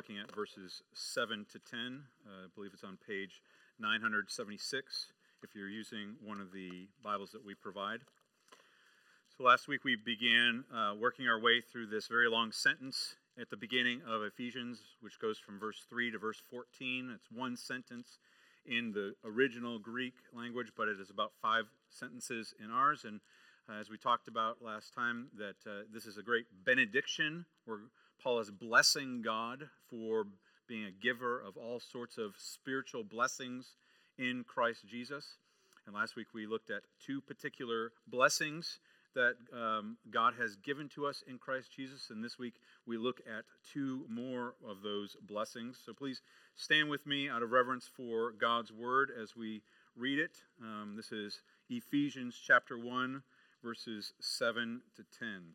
looking at verses 7 to 10. Uh, I believe it's on page 976 if you're using one of the Bibles that we provide. So last week we began uh, working our way through this very long sentence at the beginning of Ephesians, which goes from verse 3 to verse 14. It's one sentence in the original Greek language, but it is about five sentences in ours. And uh, as we talked about last time, that uh, this is a great benediction where Paul is blessing God for being a giver of all sorts of spiritual blessings in Christ Jesus. And last week we looked at two particular blessings that um, God has given to us in Christ Jesus. And this week we look at two more of those blessings. So please stand with me out of reverence for God's word as we read it. Um, this is Ephesians chapter 1, verses 7 to 10.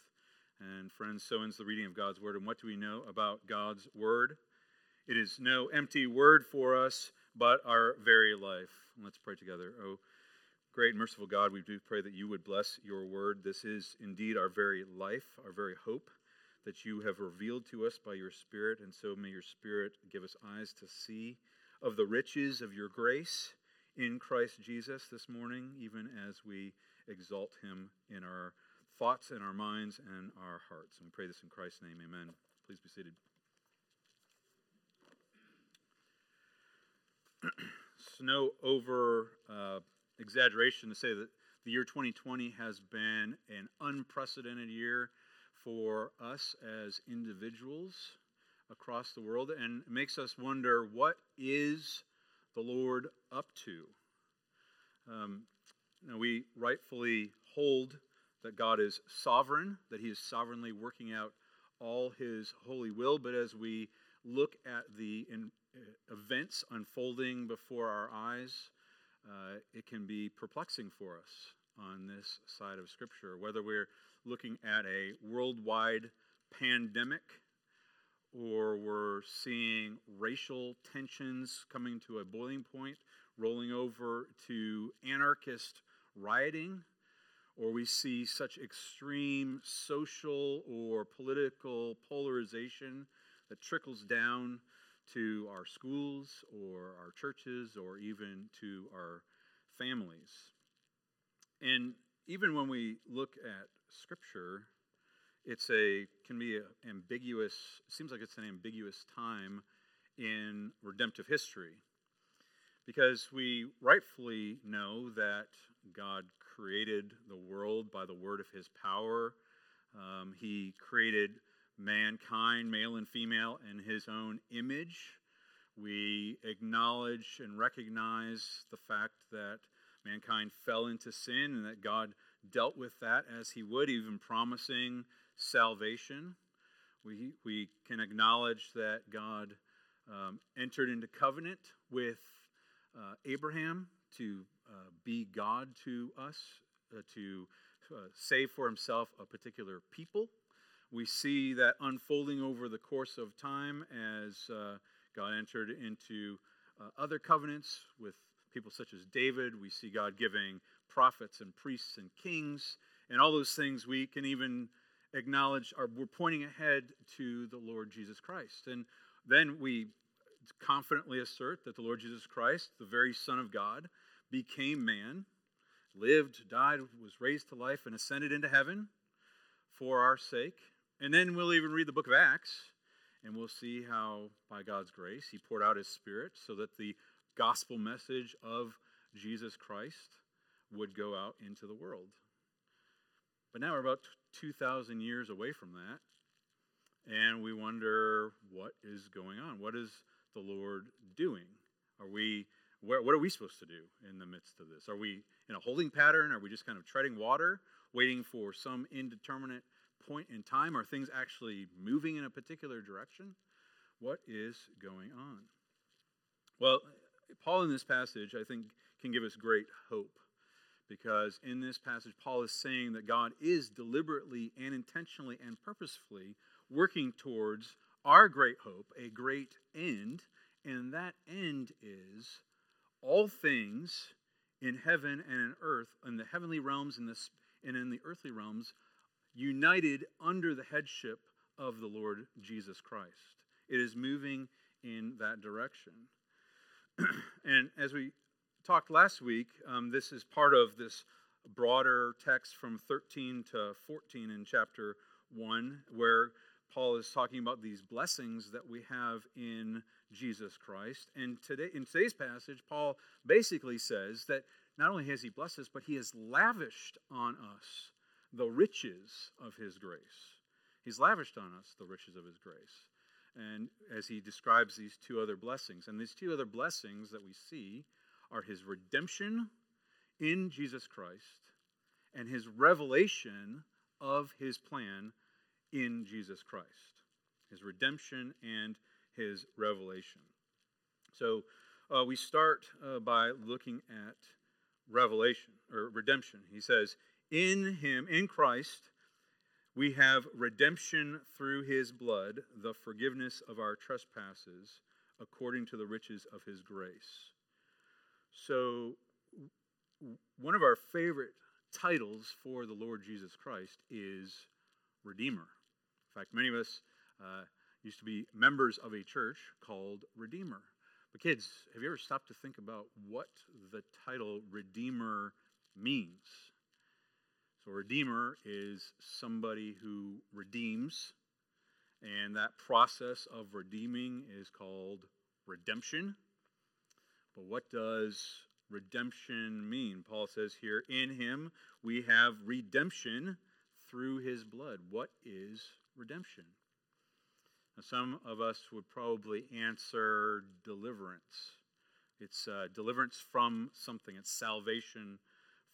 And friends, so ends the reading of God's word. And what do we know about God's word? It is no empty word for us, but our very life. Let's pray together. Oh, Great and merciful God, we do pray that you would bless your word. This is indeed our very life, our very hope that you have revealed to us by your Spirit. And so may your Spirit give us eyes to see of the riches of your grace in Christ Jesus this morning, even as we exalt him in our thoughts and our minds and our hearts. And we pray this in Christ's name. Amen. Please be seated. Snow over. Uh, exaggeration to say that the year 2020 has been an unprecedented year for us as individuals across the world and makes us wonder what is the Lord up to? Um, we rightfully hold that God is sovereign, that He is sovereignly working out all His holy will, but as we look at the in, uh, events unfolding before our eyes, uh, it can be perplexing for us on this side of Scripture, whether we're looking at a worldwide pandemic or we're seeing racial tensions coming to a boiling point, rolling over to anarchist rioting, or we see such extreme social or political polarization that trickles down to our schools or our churches or even to our families. And even when we look at Scripture, it's a can be an ambiguous. Seems like it's an ambiguous time in redemptive history, because we rightfully know that God created the world by the word of His power. Um, he created mankind, male and female, in his own image. We acknowledge and recognize the fact that mankind fell into sin and that God dealt with that as he would, even promising salvation. We, we can acknowledge that God um, entered into covenant with uh, Abraham to be God to us, uh, to uh, save for himself a particular people. We see that unfolding over the course of time as uh, God entered into uh, other covenants with people such as David. We see God giving prophets and priests and kings, and all those things we can even acknowledge are we're pointing ahead to the Lord Jesus Christ. And then we confidently assert that the Lord Jesus Christ, the very Son of God, became man, lived, died, was raised to life, and ascended into heaven for our sake. And then we'll even read the book of Acts, and we'll see how, by God's grace, He poured out His Spirit so that the gospel message of Jesus Christ would go out into the world. But now we're about 2,000 years away from that, and we wonder what is going on? What is the Lord doing? Are we where, what are we supposed to do in the midst of this? Are we in a holding pattern? Are we just kind of treading water, waiting for some indeterminate point in time? Are things actually moving in a particular direction? What is going on? Well, Paul in this passage, I think, can give us great hope because in this passage, Paul is saying that God is deliberately and intentionally and purposefully working towards our great hope, a great end, and that end is all things in heaven and in earth, in the heavenly realms and, and in the earthly realms, united under the headship of the Lord Jesus Christ. It is moving in that direction. and as we talked last week, um, this is part of this broader text from 13 to 14 in chapter 1, where Paul is talking about these blessings that we have in Jesus Christ. And today, in today's passage, Paul basically says that not only has he blessed us, but he has lavished on us the riches of his grace. He's lavished on us the riches of his grace. And as he describes these two other blessings, and these two other blessings that we see are his redemption in Jesus Christ and his revelation of his plan in Jesus Christ. His redemption and his revelation. So uh, we start uh, by looking at revelation or redemption. He says, In him, in Christ, we have redemption through his blood, the forgiveness of our trespasses, according to the riches of his grace. So, one of our favorite titles for the Lord Jesus Christ is Redeemer. In fact, many of us uh, used to be members of a church called Redeemer. But, kids, have you ever stopped to think about what the title Redeemer means? So, Redeemer is somebody who redeems, and that process of redeeming is called redemption. But what does redemption mean? Paul says here, in him we have redemption through his blood. What is redemption? Now, some of us would probably answer deliverance. It's uh, deliverance from something, it's salvation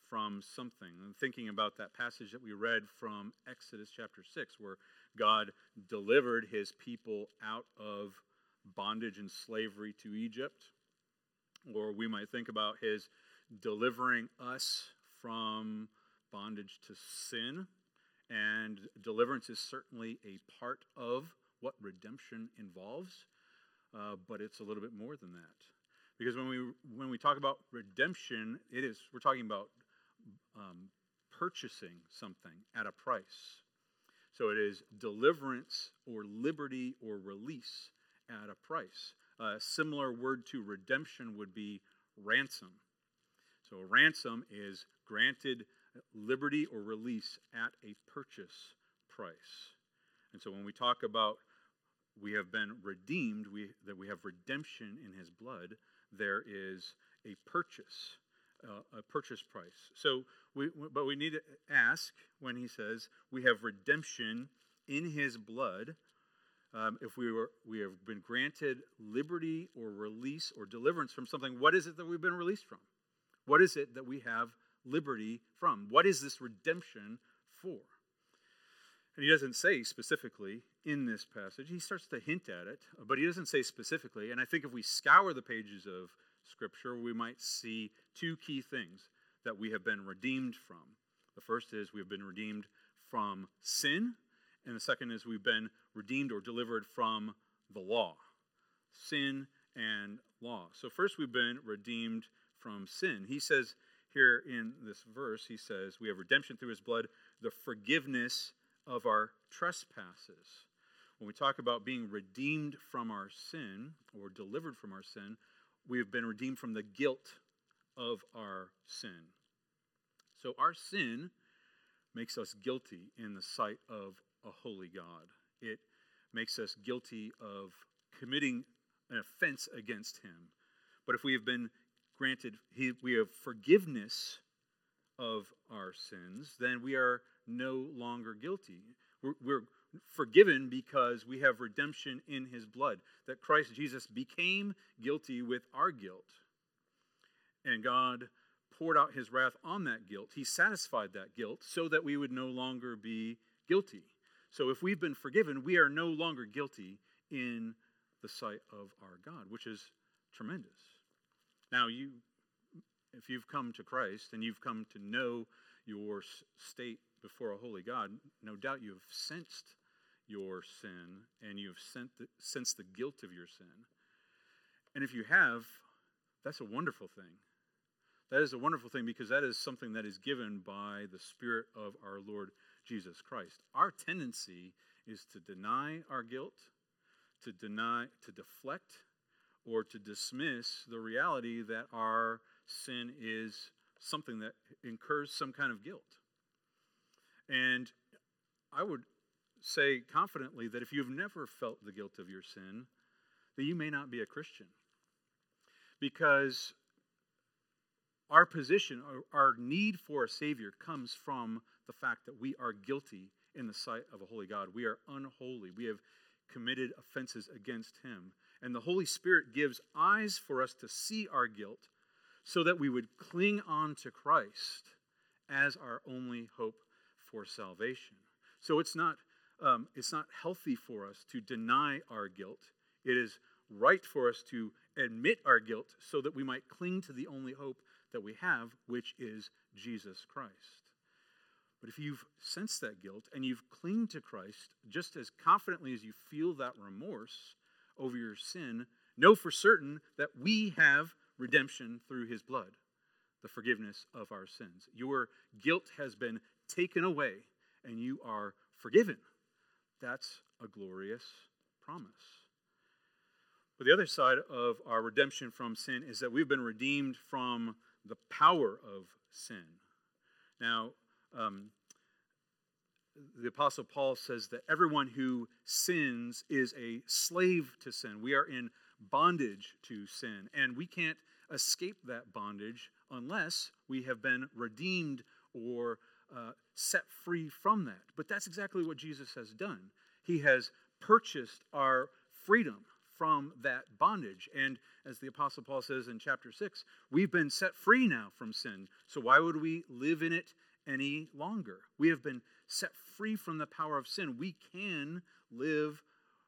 from something. Thinking about that passage that we read from Exodus chapter 6, where God delivered his people out of bondage and slavery to Egypt. Or we might think about his delivering us from bondage to sin. And deliverance is certainly a part of what redemption involves, uh, but it's a little bit more than that. Because when we when we talk about redemption, it is we're talking about um, purchasing something at a price. So it is deliverance or liberty or release at a price. A similar word to redemption would be ransom. So a ransom is granted liberty or release at a purchase price. And so when we talk about we have been redeemed, we, that we have redemption in his blood, there is a purchase, uh, a purchase price. So, we, but we need to ask when he says we have redemption in his blood. Um, if we were we have been granted liberty or release or deliverance from something, what is it that we've been released from? What is it that we have liberty from? What is this redemption for? And he doesn't say specifically in this passage. He starts to hint at it, but he doesn't say specifically. And I think if we scour the pages of Scripture, we might see two key things that we have been redeemed from. The first is we have been redeemed from sin, and the second is we've been redeemed or delivered from the law. Sin and law. So, first, we've been redeemed from sin. He says here in this verse, he says, We have redemption through his blood, the forgiveness of our trespasses. When we talk about being redeemed from our sin or delivered from our sin, we have been redeemed from the guilt of our sin. So our sin makes us guilty in the sight of a holy God. It makes us guilty of committing an offense against him. But if we have been granted, we have forgiveness of our sins, then we are no longer guilty. We're, we're, forgiven because we have redemption in his blood, that Christ Jesus became guilty with our guilt. And God poured out his wrath on that guilt. He satisfied that guilt so that we would no longer be guilty. So if we've been forgiven, we are no longer guilty in the sight of our God, which is tremendous. Now, you, if you've come to Christ and you've come to know your state before a holy God, no doubt you have sensed your sin and you have the, sensed the guilt of your sin. And if you have, that's a wonderful thing. That is a wonderful thing because that is something that is given by the Spirit of our Lord Jesus Christ. Our tendency is to deny our guilt, to deny, to deflect, or to dismiss the reality that our sin is something that incurs some kind of guilt. And I would say confidently that if you've never felt the guilt of your sin, that you may not be a Christian. Because our position, our need for a Savior comes from the fact that we are guilty in the sight of a holy God. We are unholy. We have committed offenses against Him. And the Holy Spirit gives eyes for us to see our guilt so that we would cling on to Christ as our only hope for salvation. So it's not, um, it's not healthy for us to deny our guilt. It is right for us to admit our guilt so that we might cling to the only hope that we have, which is Jesus Christ. But if you've sensed that guilt and you've clinged to Christ just as confidently as you feel that remorse over your sin, know for certain that we have redemption through his blood, the forgiveness of our sins. Your guilt has been taken away and you are forgiven. That's a glorious promise. But the other side of our redemption from sin is that we've been redeemed from the power of sin. Now, um, the Apostle Paul says that everyone who sins is a slave to sin. We are in bondage to sin, and we can't escape that bondage unless we have been redeemed or uh, set free from that. But that's exactly what Jesus has done. He has purchased our freedom from that bondage. And as the Apostle Paul says in chapter 6, we've been set free now from sin. So why would we live in it any longer? We have been set free from the power of sin. We can live,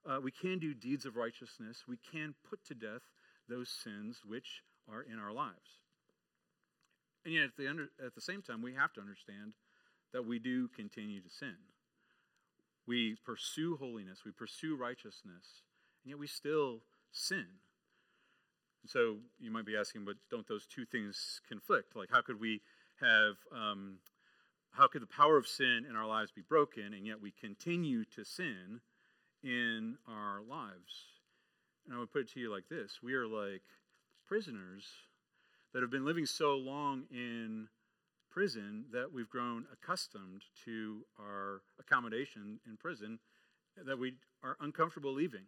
uh, we can do deeds of righteousness. We can put to death those sins which are in our lives. And yet, at the, under, at the same time, we have to understand that we do continue to sin. We pursue holiness, we pursue righteousness, and yet we still sin. And so you might be asking, but don't those two things conflict? Like, how could we have, um, how could the power of sin in our lives be broken, and yet we continue to sin in our lives? And I would put it to you like this We are like prisoners that have been living so long in prison that we've grown accustomed to our accommodation in prison that we are uncomfortable leaving.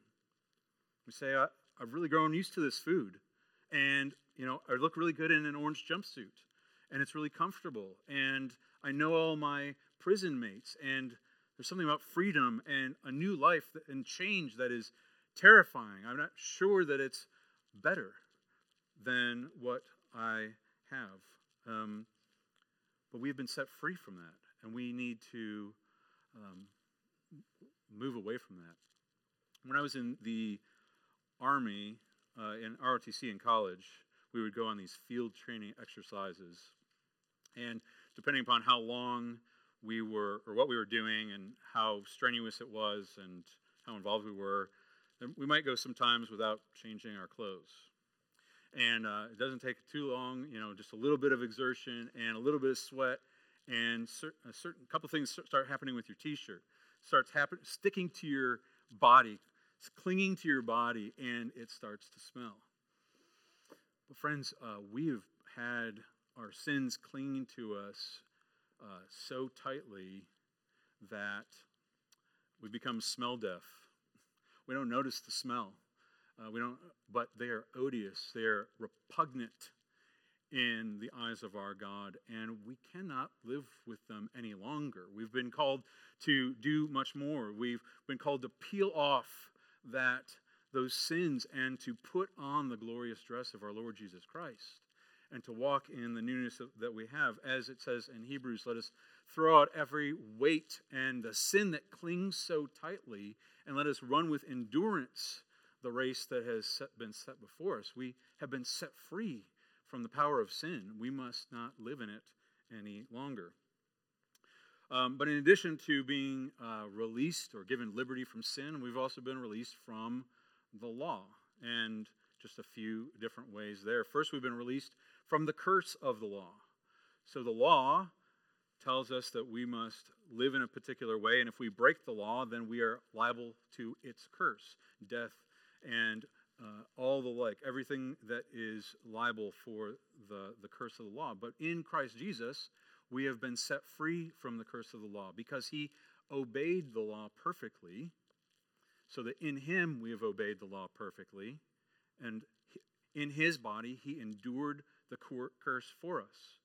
We say, I've really grown used to this food. And, you know, I look really good in an orange jumpsuit. And it's really comfortable. And I know all my prison mates. And there's something about freedom and a new life and change that is terrifying. I'm not sure that it's better than what I have. Um, but we have been set free from that. And we need to um, move away from that. When I was in the Army, uh, in ROTC in college, we would go on these field training exercises. And depending upon how long we were, or what we were doing, and how strenuous it was, and how involved we were, we might go sometimes without changing our clothes. And uh, it doesn't take too long, you know, just a little bit of exertion and a little bit of sweat, and cer- a certain couple things start happening with your T-shirt. Starts happening, sticking to your body, it's clinging to your body and it starts to smell. But, friends, uh, we have had our sins clinging to us uh, so tightly that we become smell deaf. We don't notice the smell. Uh, we don't, but they are odious. They are repugnant in the eyes of our God, and we cannot live with them any longer. We've been called to do much more. We've been called to peel off that those sins and to put on the glorious dress of our Lord Jesus Christ and to walk in the newness of, that we have. As it says in Hebrews, let us throw out every weight and the sin that clings so tightly, and let us run with endurance the race that has set, been set before us. We have been set free from the power of sin. We must not live in it any longer. Um, but in addition to being uh, released or given liberty from sin, we've also been released from the law. And just a few different ways there. First, we've been released from the curse of the law. So the law tells us that we must live in a particular way, and if we break the law, then we are liable to its curse, death, and uh, all the like, everything that is liable for the, the curse of the law. But in Christ Jesus, we have been set free from the curse of the law because he obeyed the law perfectly, so that in him we have obeyed the law perfectly, and in his body he endured the curse for us.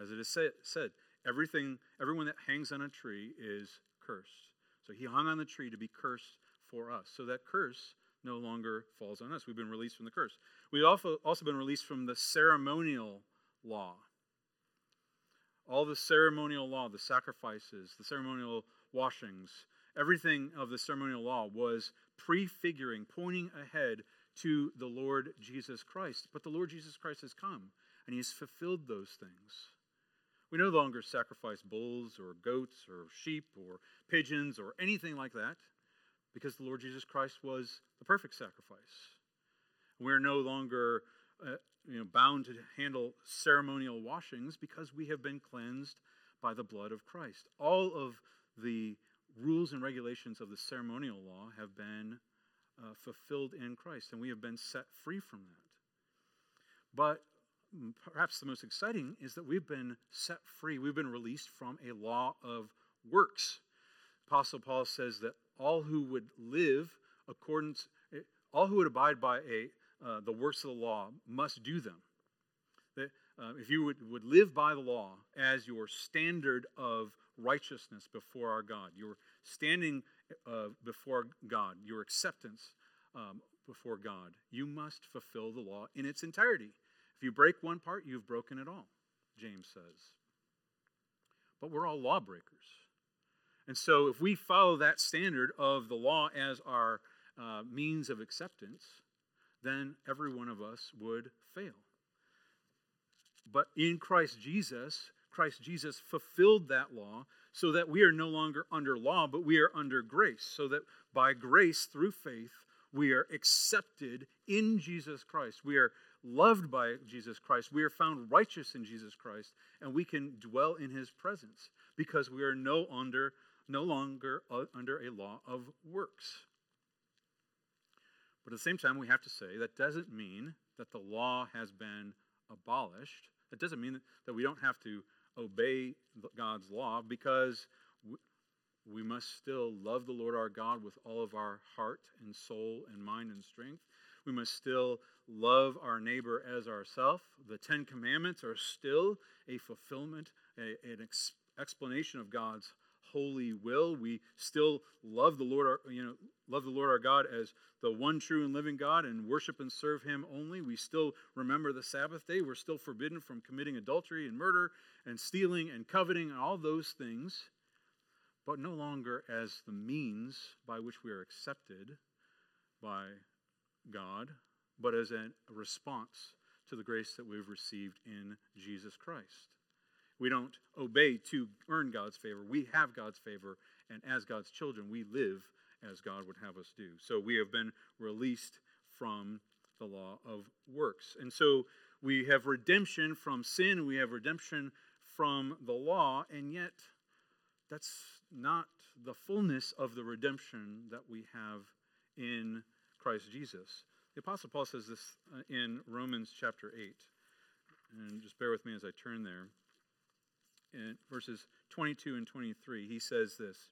As it is said, everything, everyone that hangs on a tree is cursed. So he hung on the tree to be cursed for us. So that curse no longer falls on us. We've been released from the curse. We've also, also been released from the ceremonial law. All the ceremonial law, the sacrifices, the ceremonial washings, everything of the ceremonial law was prefiguring, pointing ahead to the Lord Jesus Christ. But the Lord Jesus Christ has come, and he has fulfilled those things. We no longer sacrifice bulls or goats or sheep or pigeons or anything like that because the Lord Jesus Christ was the perfect sacrifice. We're no longer uh, you know, bound to handle ceremonial washings because we have been cleansed by the blood of Christ. All of the rules and regulations of the ceremonial law have been uh, fulfilled in Christ, and we have been set free from that. But perhaps the most exciting is that we've been set free. We've been released from a law of works. Apostle Paul says that all who would live according to, all who would abide by a uh, the works of the law must do them. That, uh, if you would, would live by the law as your standard of righteousness before our God, your standing uh, before God, your acceptance um, before God, you must fulfill the law in its entirety. If you break one part, you've broken it all, James says. But we're all lawbreakers. And so, if we follow that standard of the law as our uh, means of acceptance, then every one of us would fail. But in Christ Jesus, Christ Jesus fulfilled that law so that we are no longer under law, but we are under grace. So that by grace, through faith, we are accepted in Jesus Christ. We are loved by Jesus Christ. We are found righteous in Jesus Christ, and we can dwell in his presence because we are no under no longer under a law of works. But at the same time, we have to say that doesn't mean that the law has been abolished. That doesn't mean that we don't have to obey God's law because we must still love the Lord our God with all of our heart and soul and mind and strength. We must still love our neighbor as ourselves. The Ten Commandments are still a fulfillment, a, an ex- explanation of God's holy will. We still love the Lord, our, you know, love the Lord our God as the one true and living God and worship and serve Him only. We still remember the Sabbath day. We're still forbidden from committing adultery and murder and stealing and coveting and all those things, but no longer as the means by which we are accepted by God, but as a response to the grace that we've received in Jesus Christ. We don't obey to earn God's favor. We have God's favor, and as God's children, we live as God would have us do. So we have been released from the law of works. And so we have redemption from sin, we have redemption from the law, and yet that's not the fullness of the redemption that we have in Christ Jesus. The Apostle Paul says this uh, in Romans chapter 8. And just bear with me as I turn there in verses 22 and 23, he says this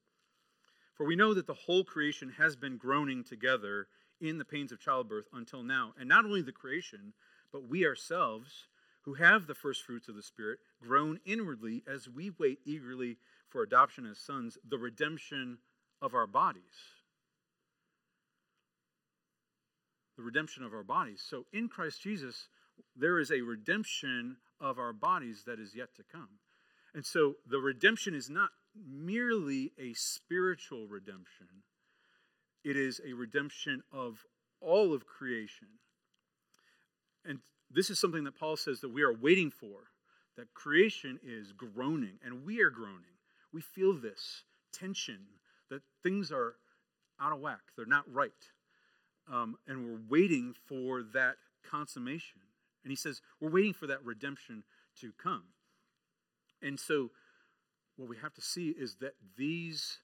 For we know that the whole creation has been groaning together in the pains of childbirth until now. And not only the creation, but we ourselves, who have the first fruits of the Spirit, groan inwardly as we wait eagerly for adoption as sons, the redemption of our bodies. The redemption of our bodies. So in Christ Jesus, there is a redemption of our bodies that is yet to come. And so the redemption is not merely a spiritual redemption, it is a redemption of all of creation. And this is something that Paul says that we are waiting for, that creation is groaning, and we are groaning. We feel this tension, that things are out of whack, they're not right. Um, and we're waiting for that consummation. And he says, we're waiting for that redemption to come. And so, what we have to see is that these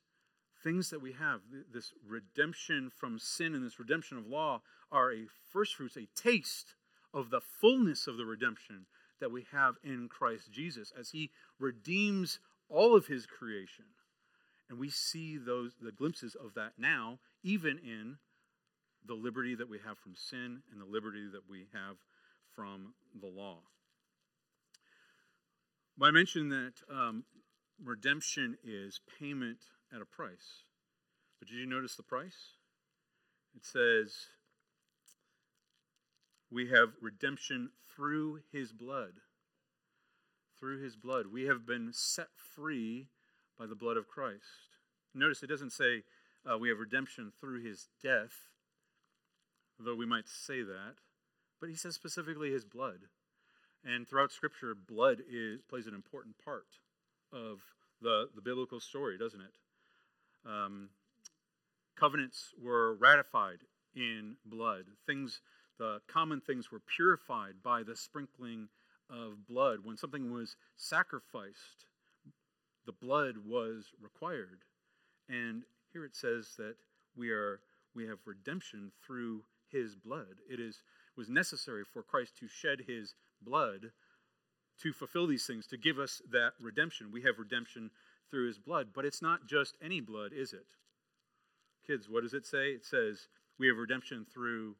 things that we have, this redemption from sin and this redemption of law, are a first fruits, a taste of the fullness of the redemption that we have in Christ Jesus as he redeems all of his creation. And we see those the glimpses of that now, even in the liberty that we have from sin and the liberty that we have from the law. Well, I mentioned that um, redemption is payment at a price. But did you notice the price? It says, we have redemption through his blood. Through his blood. We have been set free by the blood of Christ. Notice it doesn't say uh, we have redemption through his death, though we might say that, but he says specifically his blood. And throughout Scripture, blood is, plays an important part of the, the biblical story, doesn't it? Um, covenants were ratified in blood. Things, the common things were purified by the sprinkling of blood. When something was sacrificed, the blood was required. And here it says that we are we have redemption through his blood. It is was necessary for Christ to shed his blood to fulfill these things, to give us that redemption. We have redemption through his blood, but it's not just any blood, is it? Kids, what does it say? It says we have redemption through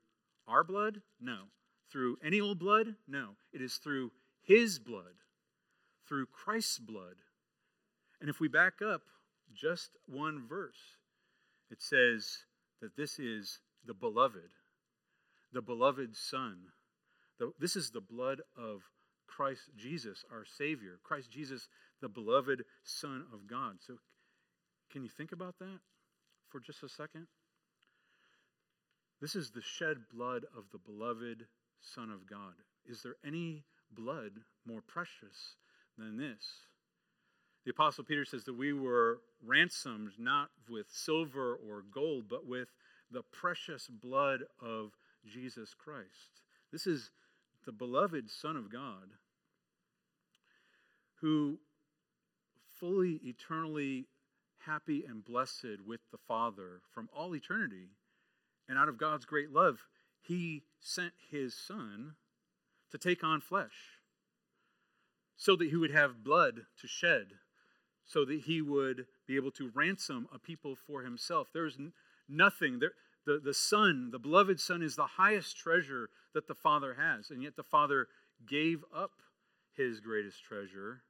our blood? No. Through any old blood? No. It is through his blood, through Christ's blood. And if we back up just one verse, it says that this is the beloved, the beloved Son. The, this is the blood of Christ Jesus, our Savior. Christ Jesus, the beloved Son of God. So, can you think about that for just a second? This is the shed blood of the beloved Son of God. Is there any blood more precious than this? The Apostle Peter says that we were ransomed not with silver or gold, but with the precious blood of Jesus Christ. This is the beloved Son of God who fully, eternally happy and blessed with the Father from all eternity. And out of God's great love, he sent his Son to take on flesh so that he would have blood to shed, so that he would be able to ransom a people for himself. There's nothing. There, the, the Son, the beloved Son, is the highest treasure that the Father has. And yet the Father gave up his greatest treasure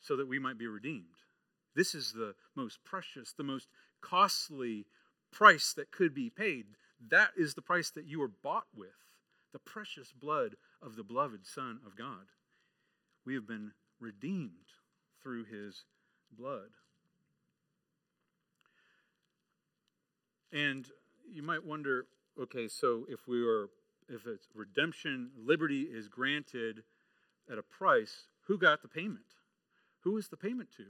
so that we might be redeemed. This is the most precious, the most costly price that could be paid. That is the price that you were bought with the precious blood of the beloved Son of God. We have been redeemed through his blood. And you might wonder okay, so if we are, if it's redemption, liberty is granted at a price, who got the payment? Who is the payment to?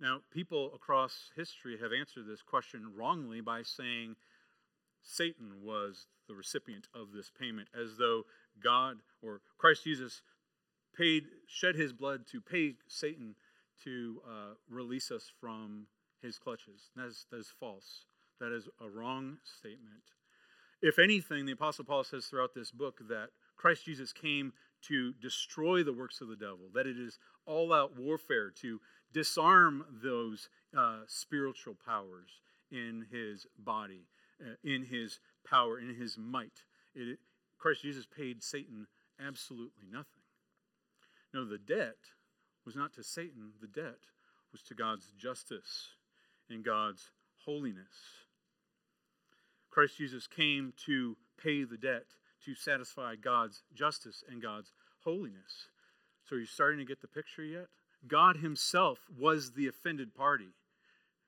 Now, people across history have answered this question wrongly by saying Satan was the recipient of this payment, as though God or Christ Jesus paid, shed his blood to pay Satan to uh, release us from his clutches. That is, that is false. That is a wrong statement. If anything, the Apostle Paul says throughout this book that Christ Jesus came to destroy the works of the devil, that it is all out warfare to disarm those uh, spiritual powers in his body, uh, in his power, in his might. It, Christ Jesus paid Satan absolutely nothing. No, the debt was not to Satan, the debt was to God's justice and God's holiness. Christ Jesus came to pay the debt to satisfy God's justice and God's holiness. So, are you starting to get the picture yet? God Himself was the offended party,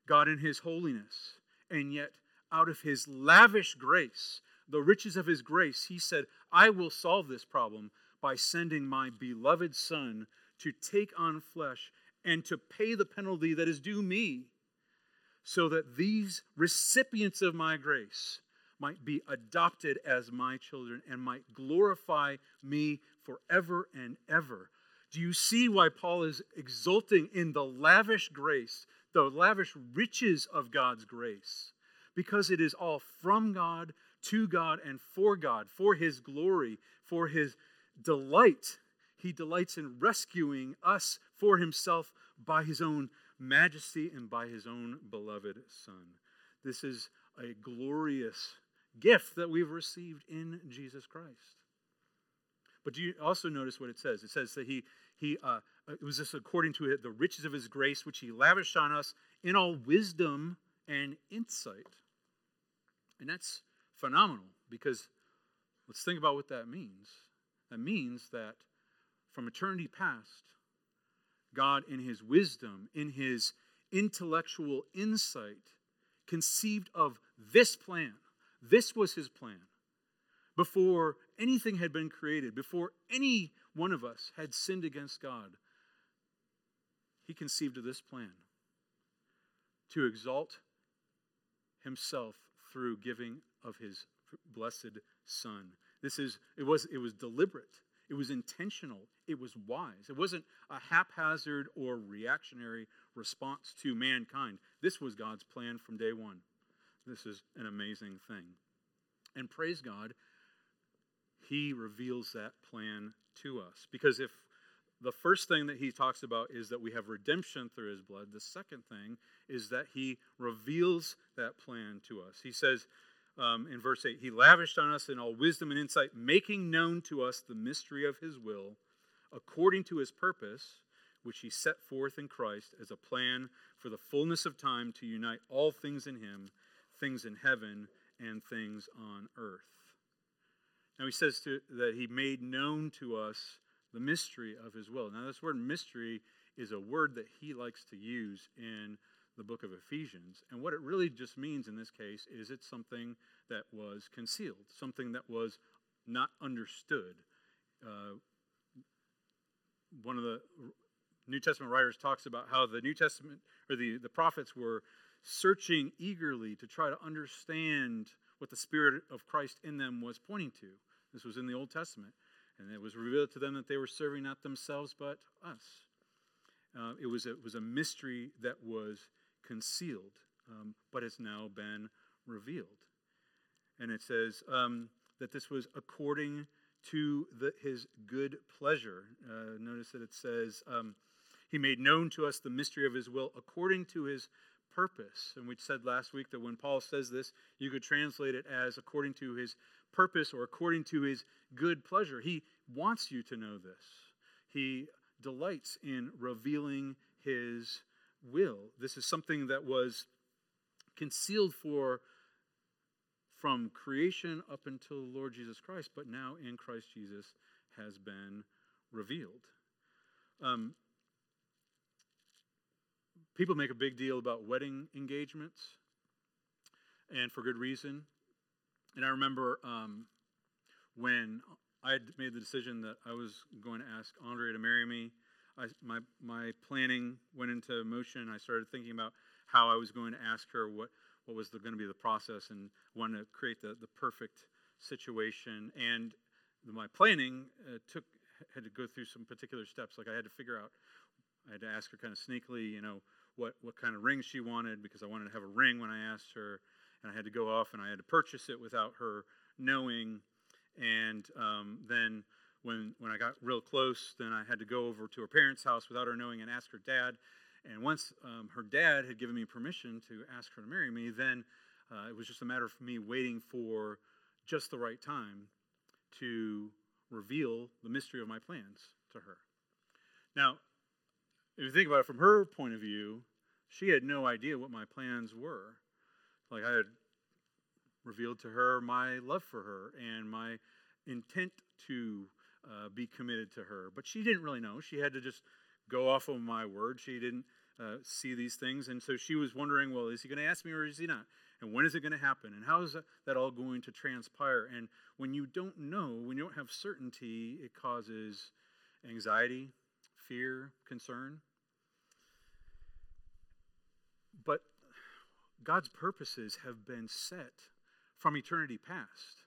God in His holiness. And yet, out of His lavish grace, the riches of his grace, he said, I will solve this problem by sending my beloved Son to take on flesh and to pay the penalty that is due me, so that these recipients of my grace might be adopted as my children and might glorify me forever and ever. Do you see why Paul is exulting in the lavish grace, the lavish riches of God's grace? Because it is all from God, to God, and for God, for his glory, for his delight. He delights in rescuing us for himself by his own majesty and by his own beloved Son. This is a glorious gift that we've received in Jesus Christ. But do you also notice what it says? It says that he, he uh, it was this according to the riches of his grace, which he lavished on us in all wisdom and insight. And that's phenomenal because let's think about what that means. That means that from eternity past, God, in his wisdom, in his intellectual insight, conceived of this plan. This was his plan. Before anything had been created, before any one of us had sinned against God, he conceived of this plan to exalt himself through giving of his blessed son. This is it was it was deliberate. It was intentional. It was wise. It wasn't a haphazard or reactionary response to mankind. This was God's plan from day one. This is an amazing thing. And praise God, He reveals that plan to us. Because if the first thing that He talks about is that we have redemption through His blood, the second thing is that He reveals that plan to us. He says, um, in verse 8, He lavished on us in all wisdom and insight, making known to us the mystery of His will, according to His purpose, which He set forth in Christ as a plan for the fullness of time to unite all things in Him, things in heaven and things on earth. Now He says to, that He made known to us the mystery of His will. Now, this word mystery is a word that He likes to use in the book of Ephesians. And what it really just means in this case is it's something that was concealed, something that was not understood. Uh, one of the New Testament writers talks about how the New Testament or the, the prophets were searching eagerly to try to understand what the Spirit of Christ in them was pointing to. This was in the Old Testament. And it was revealed to them that they were serving not themselves but us. Uh, it, was it was a mystery that was concealed, um, but has now been revealed. And it says um, that this was according to the, his good pleasure. Uh, notice that it says, um, He made known to us the mystery of his will according to his purpose. And we said last week that when Paul says this, you could translate it as according to his purpose or according to his good pleasure. He wants you to know this. He delights in revealing his will. This is something that was concealed for from creation up until the Lord Jesus Christ, but now in Christ Jesus has been revealed. Um, people make a big deal about wedding engagements, and for good reason. And I remember um, when I had made the decision that I was going to ask Andre to marry me I, my, my planning went into motion. I started thinking about how I was going to ask her what, what was going to be the process and wanted to create the, the perfect situation. And my planning uh, took had to go through some particular steps. Like I had to figure out, I had to ask her kind of sneakily, you know, what, what kind of ring she wanted because I wanted to have a ring when I asked her. And I had to go off and I had to purchase it without her knowing. And um, then when when I got real close, then I had to go over to her parents' house without her knowing and ask her dad. And once um, her dad had given me permission to ask her to marry me, then uh, it was just a matter of me waiting for just the right time to reveal the mystery of my plans to her. Now, if you think about it from her point of view, she had no idea what my plans were. Like I had revealed to her my love for her and my intent to uh, be committed to her. But she didn't really know. She had to just go off of my word. She didn't uh, see these things. And so she was wondering, well, is he going to ask me or is he not? And when is it going to happen? And how is that, that all going to transpire? And when you don't know, when you don't have certainty, it causes anxiety, fear, concern. But God's purposes have been set from eternity past.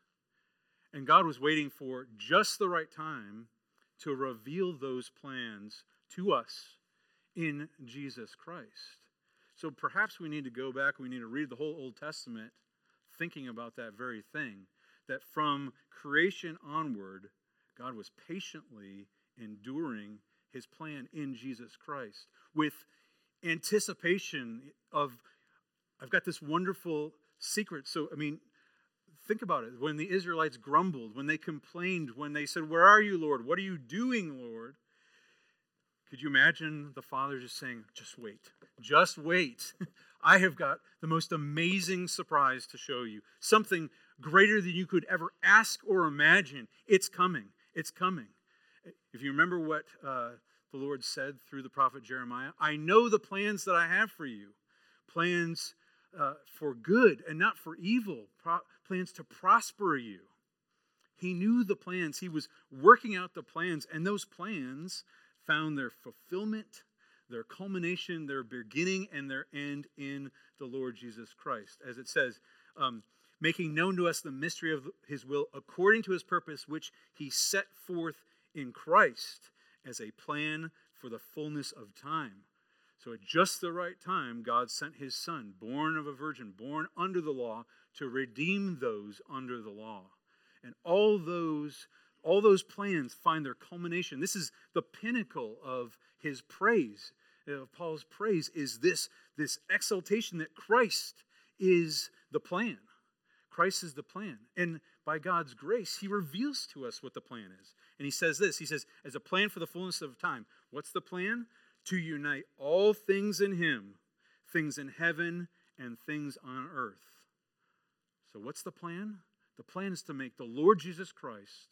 And God was waiting for just the right time to reveal those plans to us in Jesus Christ. So perhaps we need to go back, we need to read the whole Old Testament thinking about that very thing. That from creation onward, God was patiently enduring his plan in Jesus Christ with anticipation of, I've got this wonderful secret. So, I mean, think about it. When the Israelites grumbled, when they complained, when they said, Where are you, Lord? What are you doing, Lord? Could you imagine the father just saying, Just wait, just wait. I have got the most amazing surprise to show you. Something greater than you could ever ask or imagine. It's coming. It's coming. If you remember what uh, the Lord said through the prophet Jeremiah, I know the plans that I have for you plans uh, for good and not for evil, pro- plans to prosper you. He knew the plans. He was working out the plans, and those plans found their fulfillment, their culmination, their beginning, and their end in the Lord Jesus Christ. As it says, um, making known to us the mystery of his will according to his purpose, which he set forth in Christ as a plan for the fullness of time. So, at just the right time, God sent his son, born of a virgin, born under the law, to redeem those under the law. And all those all those plans find their culmination. This is the pinnacle of his praise, of Paul's praise, is this, this exaltation that Christ is the plan. Christ is the plan. And by God's grace, he reveals to us what the plan is. And he says this He says, as a plan for the fullness of time. What's the plan? To unite all things in him, things in heaven and things on earth. So, what's the plan? The plan is to make the Lord Jesus Christ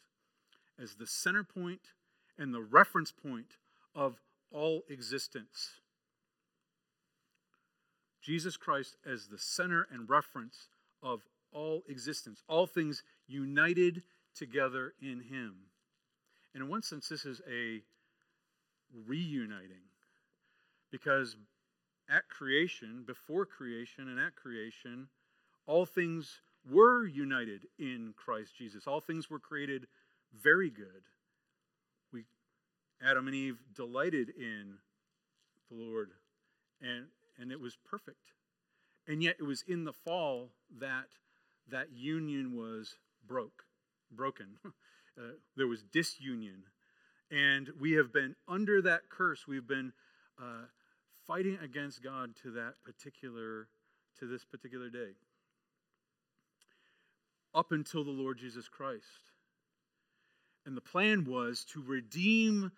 as the center point and the reference point of all existence. Jesus Christ as the center and reference of all existence, all things united together in Him. And in one sense, this is a reuniting because at creation, before creation, and at creation, all things were united in Christ Jesus. All things were created very good. We, Adam and Eve, delighted in the Lord, and, and it was perfect. And yet it was in the fall that that union was broke, broken. uh, there was disunion. And we have been under that curse. We've been uh, fighting against God to that particular, to this particular day. Up until the Lord Jesus Christ. And the plan was to redeem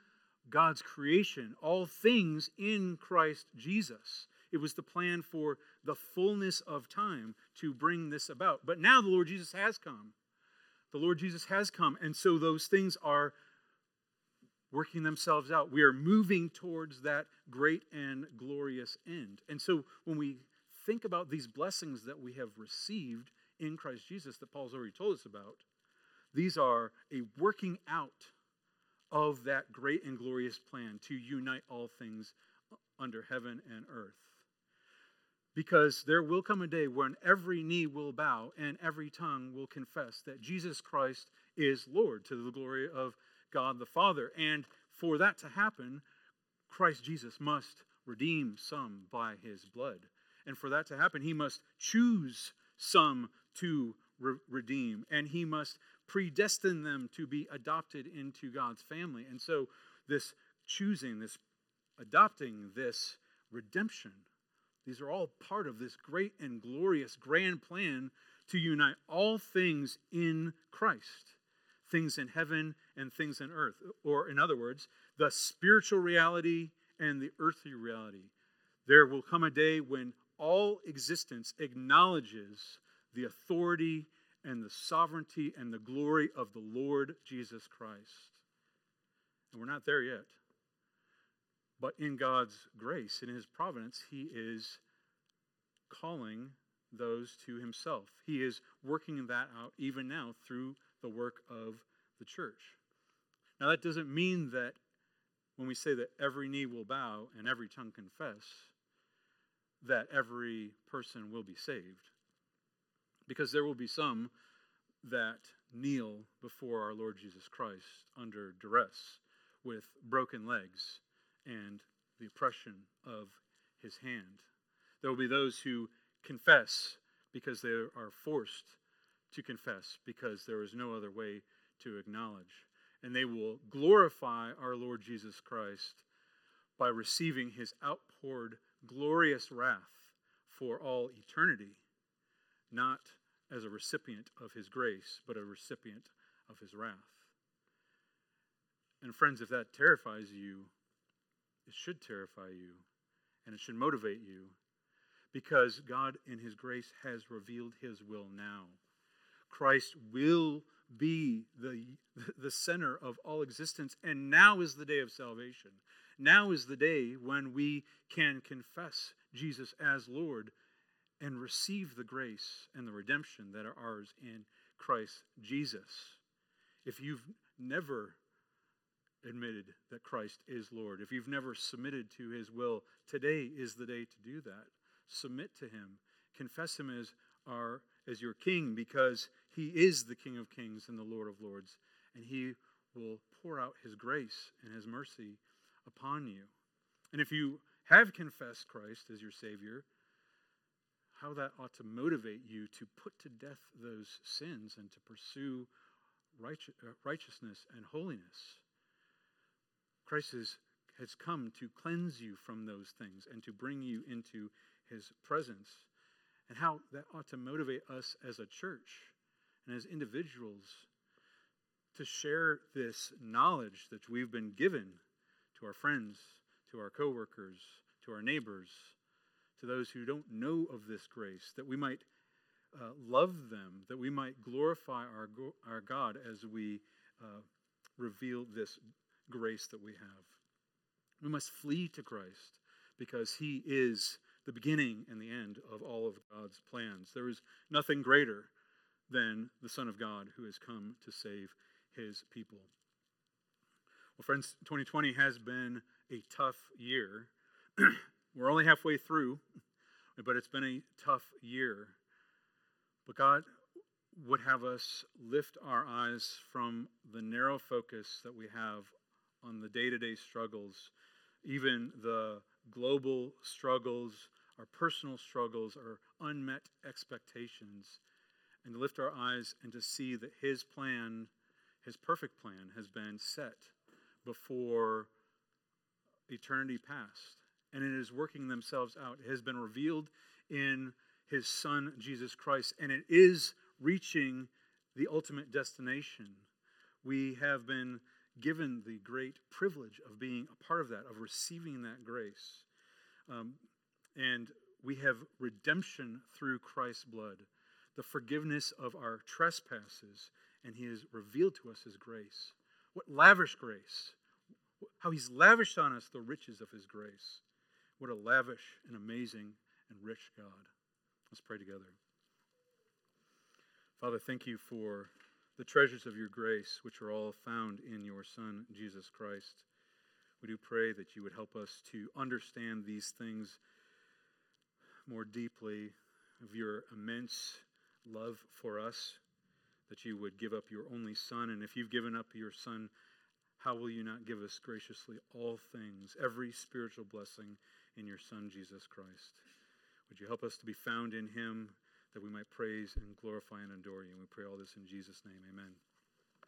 God's creation, all things in Christ Jesus. It was the plan for the fullness of time to bring this about. But now the Lord Jesus has come. The Lord Jesus has come. And so those things are working themselves out. We are moving towards that great and glorious end. And so when we think about these blessings that we have received in Christ Jesus that Paul's already told us about, these are a working out of that great and glorious plan to unite all things under heaven and earth. Because there will come a day when every knee will bow and every tongue will confess that Jesus Christ is Lord to the glory of God the Father. And for that to happen, Christ Jesus must redeem some by his blood. And for that to happen, he must choose some to re- redeem. And he must predestine them to be adopted into God's family. And so, this choosing, this adopting, this redemption, these are all part of this great and glorious grand plan to unite all things in Christ things in heaven and things in earth. Or, in other words, the spiritual reality and the earthly reality. There will come a day when all existence acknowledges the authority and the sovereignty and the glory of the Lord Jesus Christ. And we're not there yet. But in God's grace, in His providence, He is calling those to himself. He is working that out even now through the work of the church. Now, that doesn't mean that when we say that every knee will bow and every tongue confess, that every person will be saved. Because there will be some that kneel before our Lord Jesus Christ under duress with broken legs and the oppression of his hand. There will be those who confess because they are forced to confess because there is no other way to acknowledge. And they will glorify our Lord Jesus Christ by receiving his outpoured glorious wrath for all eternity, not as a recipient of his grace, but a recipient of his wrath. And friends, if that terrifies you, it should terrify you and it should motivate you because God, in his grace, has revealed his will now. Christ will be the, the center of all existence, and now is the day of salvation. Now is the day when we can confess Jesus as Lord and receive the grace and the redemption that are ours in Christ Jesus. If you've never admitted that Christ is Lord, if you've never submitted to his will, today is the day to do that. Submit to him. Confess him as our as your king because he is the King of Kings and the Lord of Lords, and he will pour out his grace and his mercy upon you. And if you have confessed Christ as your Savior, how that ought to motivate you to put to death those sins and to pursue uh, righteousness and holiness. Christ has, has come to cleanse you from those things and to bring you into his presence. And how that ought to motivate us as a church and as individuals to share this knowledge that we've been given to our friends, to our coworkers, to our neighbors, to those who don't know of this grace, that we might uh, love them, that we might glorify our, our God as we uh, reveal this grace that we have. We must flee to Christ because he is the beginning and the end of all of God's plans. There is nothing greater than the Son of God who has come to save his people. Well, friends, 2020 has been a tough year. We're only halfway through, but it's been a tough year. But God would have us lift our eyes from the narrow focus that we have on the day to day struggles, even the global struggles, our personal struggles, our unmet expectations, and to lift our eyes and to see that His plan, His perfect plan, has been set before eternity past and it is working themselves out. It has been revealed in his son, Jesus Christ, and it is reaching the ultimate destination. We have been given the great privilege of being a part of that, of receiving that grace. Um, and we have redemption through Christ's blood, the forgiveness of our trespasses, and he has revealed to us his grace. What lavish grace! How he's lavished on us the riches of his grace. What a lavish and amazing and rich God. Let's pray together. Father, thank you for the treasures of your grace, which are all found in your Son, Jesus Christ. We do pray that you would help us to understand these things more deeply of your immense love for us, that you would give up your only Son. And if you've given up your Son, how will you not give us graciously all things, every spiritual blessing in your Son, Jesus Christ. Would you help us to be found in him that we might praise and glorify and adore you? And we pray all this in Jesus' name. Amen.